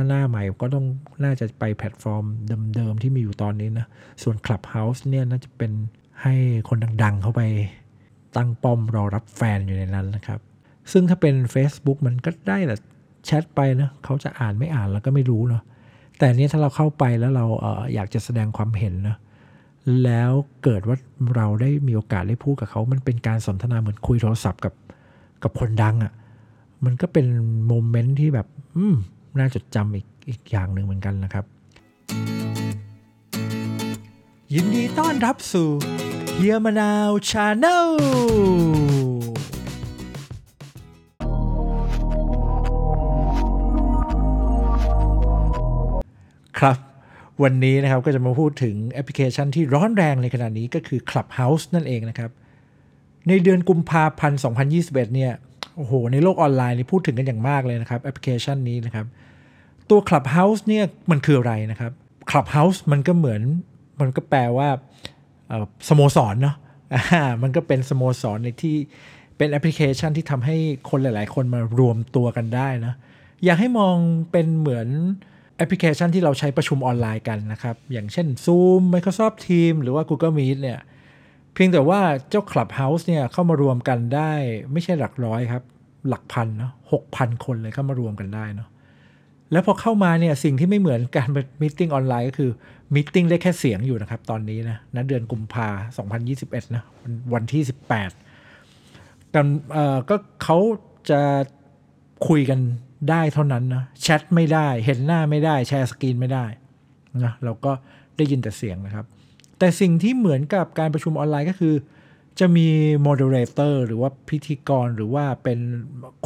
ถ้าหน้าใหม่ก็ต้องน่าจะไปแพลตฟอร์มเดิมๆที่มีอยู่ตอนนี้นะ ส่วน Clubhouse เนี่ยน่าจะเป็นให้คนดังๆเข้าไปตั้งป้อมรอรับแฟนอยู่ในนั้นนะครับ ซึ่งถ้าเป็น Facebook มันก็ได้แต่แชทไปนะเขาจะอ่านไม่อ่านแล้วก็ไม่รู้เนาะแต่อันนี้ถ้าเราเข้าไปแล้วเราเอออยากจะแสดงความเห็นนะแล้วเกิดว่าเราได้มีโอกาสได้พูดกับเขา มันเป็นการสนทนาเหมือนคุยโทรศัพท์กับกับคนดังอะ่ะ มันก็เป็น moment ที่แบบ อืม น่าจดจำอีกอีกอย่างหนึ่งเหมือนกันนะครับ ยินดีต้อนรับสู่เฮียมะนาว Channel ครับวันนี้นะครับก็จะมาพูดถึงแอปพลิเคชันที่ร้อนแรงในขณะนี้ก็คือ Clubhouse นั่นเองนะครับ ในเดือนกุมภาพันธ์ 2021 เนี่ย โอ้โห ในโลกออนไลน์นี่พูดถึงกันอย่างมากเลยนะครับ แอปพลิเคชันนี้นะครับ ตัว Clubhouse เนี่ยมันคืออะไรนะครับ Clubhouse มันก็เหมือนมันก็แปลว่าสโมสรเนาะมันก็เป็นสโมสรในที่เป็นแอปพลิเคชันที่ทำให้คนหลาย ๆ คนมารวมตัวกันได้นะอยากให้มองเป็นเหมือนแอปพลิเคชันที่เราใช้ประชุมออนไลน์กันนะครับ อย่างเช่น Zoom Microsoft Teams หรือว่า Google Meet เนี่ย พียงแต่ว่าเจ้า Clubhouse เนี่ยเข้ามารวมกันได้ไม่ใช่หลักร้อยครับ หลักพันเนาะหกพันคนเลยเข้ามารวมกันได้เนาะแล้วพอเข้ามาเนี่ยสิ่งที่ไม่เหมือนการมิ팅ออนไลน์ก็คือมิ팅ได้แค่เสียงอยู่นะครับ ตอนนี้นะณเดือนกุมภา2021นะวันวันที่ 18แต่เอ่อก็เขาจะคุยกันได้เท่านั้นนะแชทไม่ได้เห็นหน้าไม่ได้แชร์สกรีนไม่ได้นะเราก็ได้ยินแต่เสียงนะครับ แต่สิ่งที่เหมือนกับการประชุมออนไลน์ก็คือ จะมี moderator หรือว่าพิธีกรหรือว่าเป็น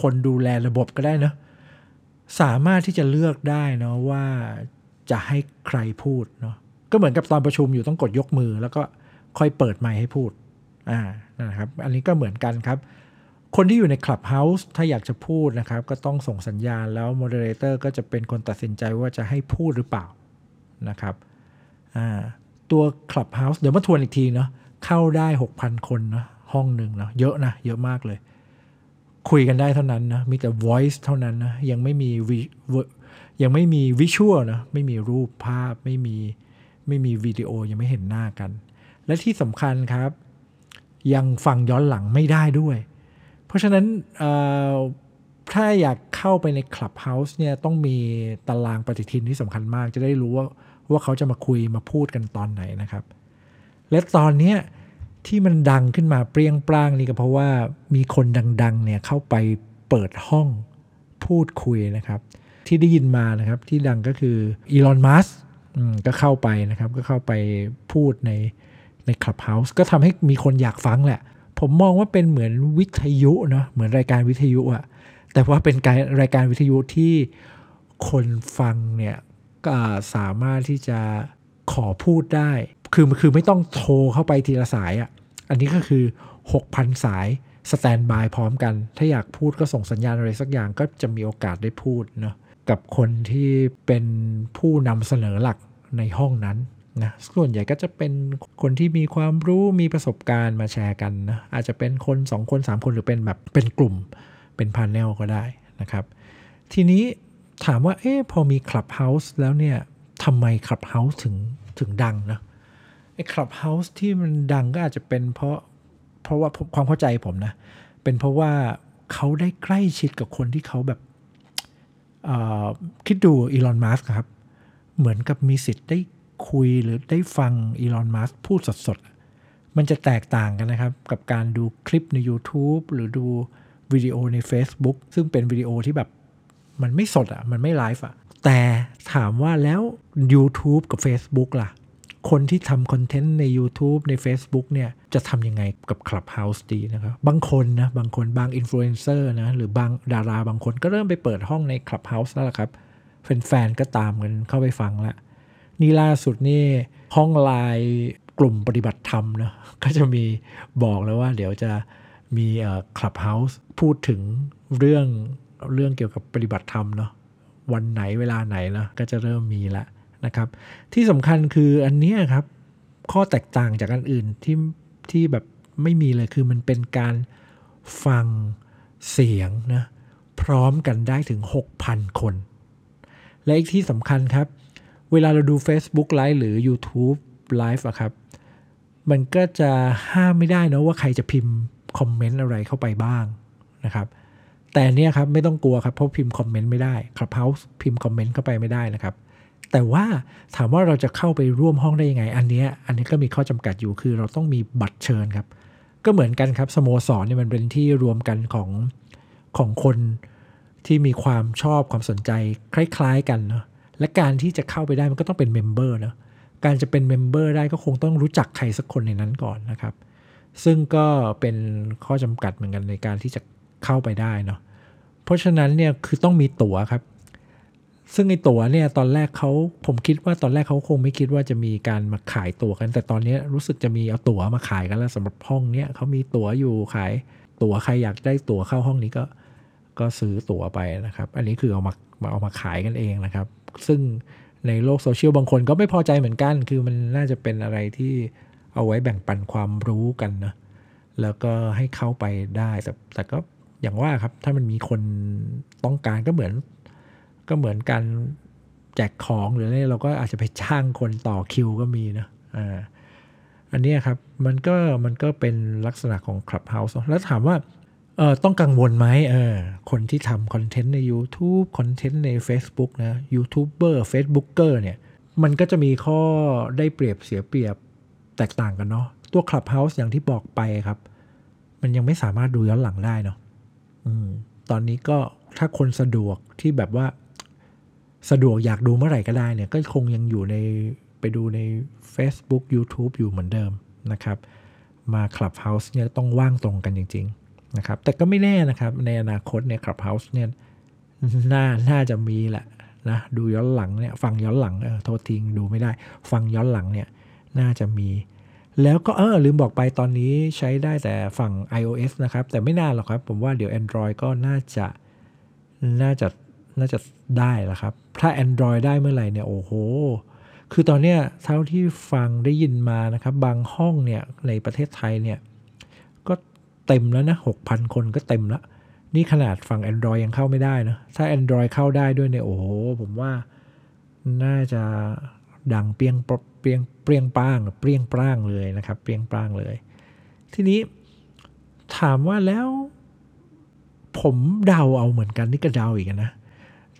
คนดูแลระบบก็ได้นะสามารถที่จะเลือกได้เนาะว่าจะให้ใครพูดเนาะก็เหมือนกับตอนประชุมอยู่ต้องกดยกมือ แล้วก็ค่อยเปิดไมค์ให้พูดอ่านะครับ อันนี้ก็เหมือนกันครับ คนที่อยู่ใน Clubhouse ถ้าอยากจะพูดนะครับ ก็ต้องส่งสัญญาณแล้ว moderator ก็จะเป็นคนตัดสินใจว่าจะให้พูดหรือเปล่านะครับอ่า ตัว Clubhouse เดี๋ยวมาทวนอีกทีเนาะเข้าได้ 6,000 คนนะห้องหนึ่งเนาะเยอะนะ เยอะมากเลย คุยกันได้เท่านั้นนะ มีแต่ voice เท่านั้นนะ ยังไม่มีวิยังไม่มีวิชวลนะ ไม่มีรูปภาพไม่มีไม่มีวิดีโอยังไม่เห็นหน้ากัน และที่สำคัญครับ ยังฟังย้อนหลังไม่ได้ด้วย เพราะฉะนั้นถ้าอยากเข้าไปใน Clubhouse เนี่ยต้องมีตารางปฏิทินที่สำคัญมากจะได้รู้ว่า ว่าเขาจะมาคุยมาพูดกันตอนไหนนะครับ และตอนเนี้ยที่มันดังขึ้นมาเปรี้ยงปร้างนี่ก็เพราะว่ามีคนดังๆเนี่ยเข้าไปเปิดห้องพูดคุยนะครับ ที่ได้ยินมานะครับที่ดังก็คืออีลอนมัสก็เข้าไปนะครับ ก็เข้าไปพูดในใน Clubhouse ก็ทำให้มีคนอยากฟังแหละ ผมมองว่าเป็นเหมือนวิทยุเนาะเหมือนรายการวิทยุอะแต่ว่าเป็นการรายการวิทยุที่คนฟังเนี่ย สามารถที่จะขอพูดได้ คือคือไม่ต้องโทรเข้าไปทีละสายอะ่ะ อันนี้ก็คือ 6,000 สายสแตนบายพร้อมกัน ถ้าอยากพูดก็ส่งสัญญาณอะไรสักอย่างก็จะมีโอกาสได้พูดเนาะกับคนที่เป็นผู้นำเสนอหลักในห้องนั้นนะส่วนใหญ่ก็จะเป็นคนที่มีความรู้มีประสบการณ์มาแชร์กันนะอาจจะเป็นคน 2 คน 3 คนหรือเป็นแบบเป็นกลุ่มเป็นพาร์เนลก็ได้นะครับ ทีนี้ ถามว่าเอ๊ะพอมี Clubhouse แล้วเนี่ยทำไม Clubhouse ถึงถึงดังนะไอ้ Clubhouse ที่มันดังก็อาจจะเป็นเพราะเพราะว่าความเข้าใจผมนะ เป็นเพราะว่าเขาได้ใกล้ชิดกับคนที่เขาแบบคิดดูอีลอน มัสครับ เหมือนกับมีสิทธิ์ได้คุยหรือได้ฟังอีลอน มัสพูดสดๆ มันจะแตกต่างกันนะครับ กับการดูคลิปใน YouTube หรือดูวิดีโอใน Facebook ซึ่งเป็นวิดีโอที่แบบ มันไม่สดอะ่ะ มันไม่ไลฟ์อะ แต่ถามว่าแล้ว YouTube กับ Facebook ล่ะ คนที่ทำ content ใน YouTube ใน Facebook เนี่ย จะทำยังไงกับ Clubhouse ดีนะครับ บางคนนะ บางคนบางอินฟลูเอนเซอร์นะ หรือบางดาราบางคนก็เริ่มไปเปิดห้องใน Clubhouse แล้วล่ะครับ แฟนๆ ก็ตามกันเข้าไปฟังแล้วนี่ล่าสุดนี่ห้องไลน์กลุ่มปฏิบัติธรรมนะก็จะมีบอกแล้วว่าเดี๋ยวจะมีเอ่อ Clubhouse พูดถึงเรื่อง เรื่องเกี่ยวกับปฏิบัติธรรมเนาะวันไหนเวลาไหนนะก็จะเริ่มมีแล้วนะครับ ที่สำคัญคืออันนี้ครับ ข้อแตกต่างจากอันอื่นที่ที่แบบไม่มีเลยคือมันเป็นการฟังเสียงนะพร้อมกันได้ถึง 6,000 คน และอีกที่สำคัญครับ เวลาเราดู Facebook Live หรือ YouTube Live อะครับ มันก็จะห้ามไม่ได้นะว่าใครจะพิมพ์คอมเมนต์อะไรเข้าไปบ้างนะครับ แต่เนี่ยครับไม่ต้องกลัวครับเพราะพิมพ์คอมเมนต์ไม่ได้ Clubhouse พิมพ์คอมเมนต์เข้าไปไม่ได้นะครับแต่ว่าถามว่าเราจะเข้าไปร่วมห้องได้ยังไง อันเนี้ยอันนี้ก็มีข้อจำกัดอยู่คือเราต้องมีบัตรเชิญครับ ก็เหมือนกันครับสโมสรเนี่ยมันเป็นที่รวมกันของของคนที่มีความชอบความสนใจคล้าย ๆ กันเนาะและการที่จะเข้าไปได้มันก็ต้องเป็น member เนาะการจะเป็น member ได้ก็คงต้องรู้จักใครสักคนในนั้นก่อนนะครับ ซึ่งก็เป็นข้อจำกัดเหมือนกันในการที่จะ เข้าไปได้เนาะเพราะฉะนั้นเนี่ยคือต้องมีตั๋วครับ ซึ่งไอ้ตั๋วเนี่ยตอนแรกเขาผมคิดว่าตอนแรกเขาคงไม่คิดว่าจะมีการมาขายตั๋วกัน แต่ตอนนี้รู้สึกจะมีเอาตั๋วมาขายกันแล้วสำหรับห้องเนี้ยเขามีตั๋วอยู่ขายตั๋วใครอยากได้ตั๋วเข้าห้องนี้ก็ก็ซื้อตั๋วไปนะครับ อันนี้คือเอามามาเอามาขายกันเองนะครับ ซึ่งในโลกโซเชียลบางคนก็ไม่พอใจเหมือนกัน คือมันน่าจะเป็นอะไรที่เอาไว้แบ่งปันความรู้กันนะ แล้วก็ให้เข้าไปได้ แต่แต่ก็ อย่างว่าครับ ถ้ามันมีคนต้องการก็เหมือน ก็เหมือนการแจกของหรืออะไรเราก็อาจจะไปจ้างคนต่อคิวก็มีนะอ่าอันนี้ครับมันก็มันก็เป็นลักษณะของ Clubhouse แล้วถามว่าเออต้องกังวลไหมเออคนที่ทำคอนเทนต์ใน YouTube คอนเทนต์ใน Facebook นะ YouTuber Facebooker เนี่ย มันก็จะมีข้อได้เปรียบเสียเปรียบแตกต่างกันเนาะตัว Clubhouse อย่างที่บอกไปครับ มันยังไม่สามารถดูย้อนหลังได้เนาะ ตอนนี้ก็ถ้าคนสะดวกที่แบบว่า สะดวกอยากดูเมื่อไหร่ก็ได้เนี่ย ก็คงยังอยู่ในไปดูใน Facebook YouTube อยู่เหมือนเดิมนะครับ มา Clubhouse เนี่ยต้องว่างตรงกันจริง ๆ นะครับ แต่ก็ไม่แน่นะครับ ในอนาคตเนี่ย Clubhouse เนี่ยน่าน่าจะมีแหละนะดูย้อนหลังเนี่ยฟังย้อนหลังเออโทษทิ้งดูไม่ได้ ฟังย้อนหลังเนี่ยน่าจะมี แล้วก็เออลืมบอกไปตอนนี้ใช้ได้แต่ฝั่ง iOS นะครับ แต่ไม่นานหรอกครับ ผมว่าเดี๋ยว Android ก็น่าจะน่าจะน่าจะได้ละครับ ถ้า Android ได้เมื่อไหร่เนี่ย โอ้โห คือตอนเนี้ยเท่าที่ฟังได้ยินมานะครับ บางห้องเนี่ยในประเทศไทยเนี่ย ก็เต็มแล้วนะ 6,000 คนก็เต็มแล้วนี่ขนาดฝั่ง Android ยังเข้าไม่ได้นะ ถ้า Android เข้าได้ด้วยเนี่ย โอ้โห ผมว่าน่าจะดังเปียงเปียง เปรียงป้างเปรียงปร้างเลยนะครับ เปรียงปร้างเลย ทีนี้ถามว่าแล้วผมเดาเอาเหมือนกันนี่ก็เดาอีกนะ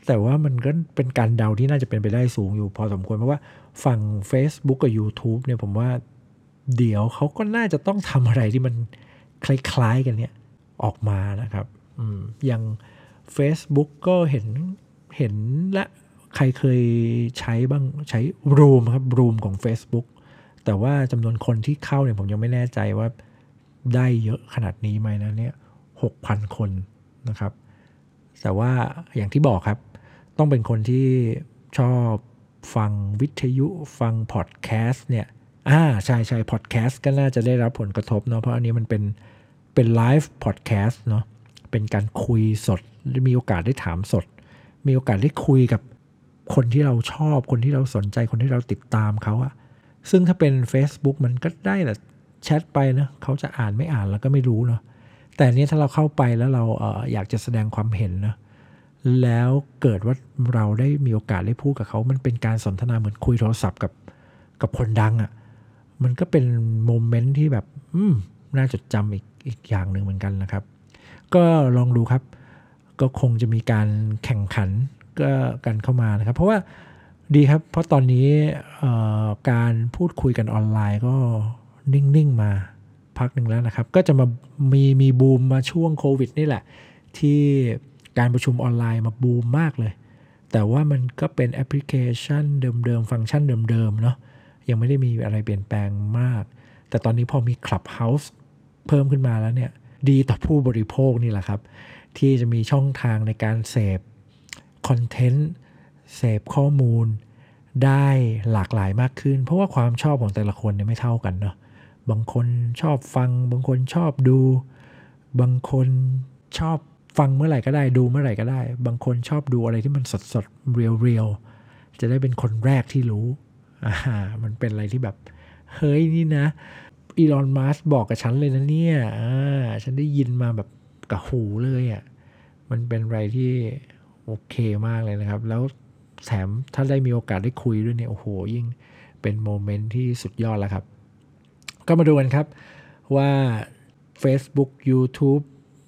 แต่ว่ามันก็เป็นการเดาที่น่าจะเป็นไปได้สูงอยู่พอสมควร เพราะว่าฝั่ง Facebook กับ YouTube เนี่ยผมว่าเดี๋ยวเขาก็น่าจะต้องทำอะไรที่มันคล้ายๆกันเนี่ยออกมานะครับอืมอย่าง Facebook ก็เห็นเห็นและ ใครเคยใช้บ้างใช้ Room ครับ Room ของ Facebook แต่ว่าจำนวนคนที่เข้าเนี่ยผมยังไม่แน่ใจว่าได้เยอะขนาดนี้ไหมนะเนี่ยหกพันคนนะครับ แต่ว่าอย่างที่บอกครับ ต้องเป็นคนที่ชอบฟังวิทยุฟังพอดแคสต์เนี่ยอ่าใช่ใช่พอดแคสต์ก็น่าจะได้รับผลกระทบเนาะเพราะอันนี้มันเป็นเป็นไลฟ์พอดแคสต์เนาะเป็นการคุยสด มีโอกาสได้ถามสด มีโอกาสได้คุยกับ คนที่เราชอบคนที่เราสนใจคนที่เราติดตามเขาอะซึ่งถ้าเป็น Facebook มันก็ได้แต่แชทไปนะเขาจะอ่านไม่อ่านแล้วก็ไม่รู้เนาะแต่นี้ถ้าเราเข้าไปแล้วเราเอออยากจะแสดงความเห็นนะแล้วเกิดว่าเราได้มีโอกาสได้พูดกับเขา มันเป็นการสนทนาเหมือนคุยโทรศัพท์กับกับคนดังอะ่ะ มันก็เป็นโมเมนต์ที่แบบ อืม น่าจดจำอีกอีกอย่างหนึ่งเหมือนกันนะครับ ก็ลองดูครับ ก็คงจะมีการแข่งขัน ก็กันเข้ามานะครับ เพราะว่าดีครับ เพราะตอนนี้การพูดคุยกันออนไลน์ก็นิ่ง ๆ มาพักหนึ่งแล้วนะครับ ก็จะมามีมีบูมมาช่วงโควิดนี่แหละ ที่การประชุมออนไลน์มาบูมมากเลย แต่ว่ามันก็เป็นแอปพลิเคชันเดิม ๆ ฟังก์ชันเดิม ๆ เนาะยังไม่ได้มีอะไรเปลี่ยนแปลงมาก แต่ตอนนี้พอมี Clubhouse เพิ่มขึ้นมาแล้วเนี่ย ดีต่อผู้บริโภคนี่แหละครับ ที่จะมีช่องทางในการเสพ คอนเทนต์เสพข้อมูลได้หลากหลายมากขึ้น เพราะว่าความชอบของแต่ละคนเนี่ยไม่เท่ากันเนาะบางคนชอบฟัง บางคนชอบดู บางคนชอบฟังเมื่อไหร่ก็ได้ดูเมื่อไหร่ก็ได้ บางคนชอบดูอะไรที่มันสดสดเรียวเรียวจะได้เป็นคนแรกที่รู้อ่ามันเป็นอะไรที่แบบ เฮ้ยนี่นะอีลอนมัสบอกกับฉันเลยนะเนี่ยอ่าฉันได้ยินมาแบบกับหูเลยอะ่ะมันเป็นอะไรที่ โอเคมากเลยนะครับ แล้วแถมถ้าได้มีโอกาสได้คุยด้วยเนี่ยโอ้โหยิ่งเป็นโมเมนต์ที่สุดยอดแล้วครับ ก็มาดูกันครับว่า Facebook YouTube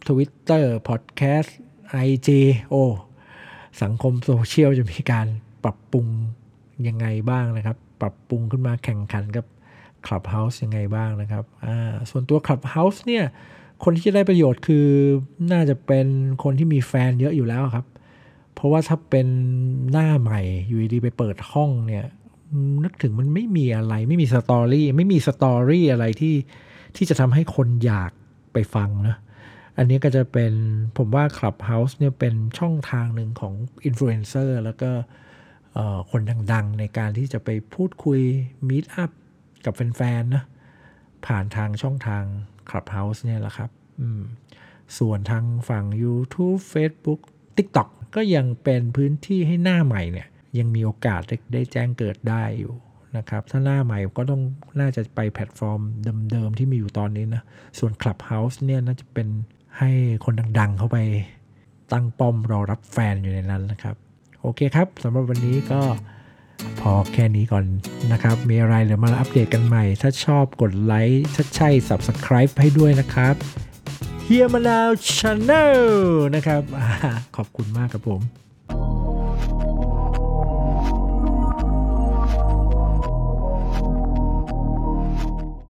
Twitter Podcast IG โอสังคมโซเชียลจะมีการปรับปรุงยังไงบ้างนะครับ ปรับปรุงขึ้นมาแข่งขันกับ Clubhouse ยังไงบ้างนะครับส่วนตัว Clubhouse เนี่ยคนที่จะได้ประโยชน์คือน่าจะเป็นคนที่มีแฟนเยอะอยู่แล้วครับ เพราะว่าถ้าเป็นหน้าใหม่อยู่ดีไปเปิดห้องเนี่ยนึกถึงมันไม่มีอะไรไม่มีสตอรี่ไม่มีสตอรี่อะไรที่ที่จะทำให้คนอยากไปฟังนะอันนี้ก็จะเป็นผมว่า Clubhouse เนี่ยเป็นช่องทางหนึ่งของอินฟลูเอนเซอร์แล้วก็คนดังๆ ในการที่จะไปพูดคุยมีดอัพกับแฟนๆนะผ่านทางช่องทาง Clubhouse เนี่ยแหละครับ ส่วนทางฝั่ง YouTube Facebook TikTok ก็ยังเป็นพื้นที่ให้หน้าใหม่เนี่ยยังมีโอกาสได้แจ้งเกิดได้อยู่นะครับถ้าหน้าใหม่ก็ต้องน่าจะไปแพลตฟอร์มเดิมๆที่มีอยู่ตอนนี้นะ ส่วน Clubhouse เนี่ยน่าจะเป็นให้คนดังๆเข้าไปตั้งป้อมรอรับแฟนอยู่ในนั้นนะครับ โอเคครับสำหรับวันนี้ก็พอแค่นี้ก่อนนะครับ มีอะไรเดี๋ยวมาอัปเดตกันใหม่ ถ้าชอบกดไลค์ถ้าใช่ Subscribe ให้ด้วยนะครับ เฮียมะนาว Channel นะครับ ขอบคุณมากครับผม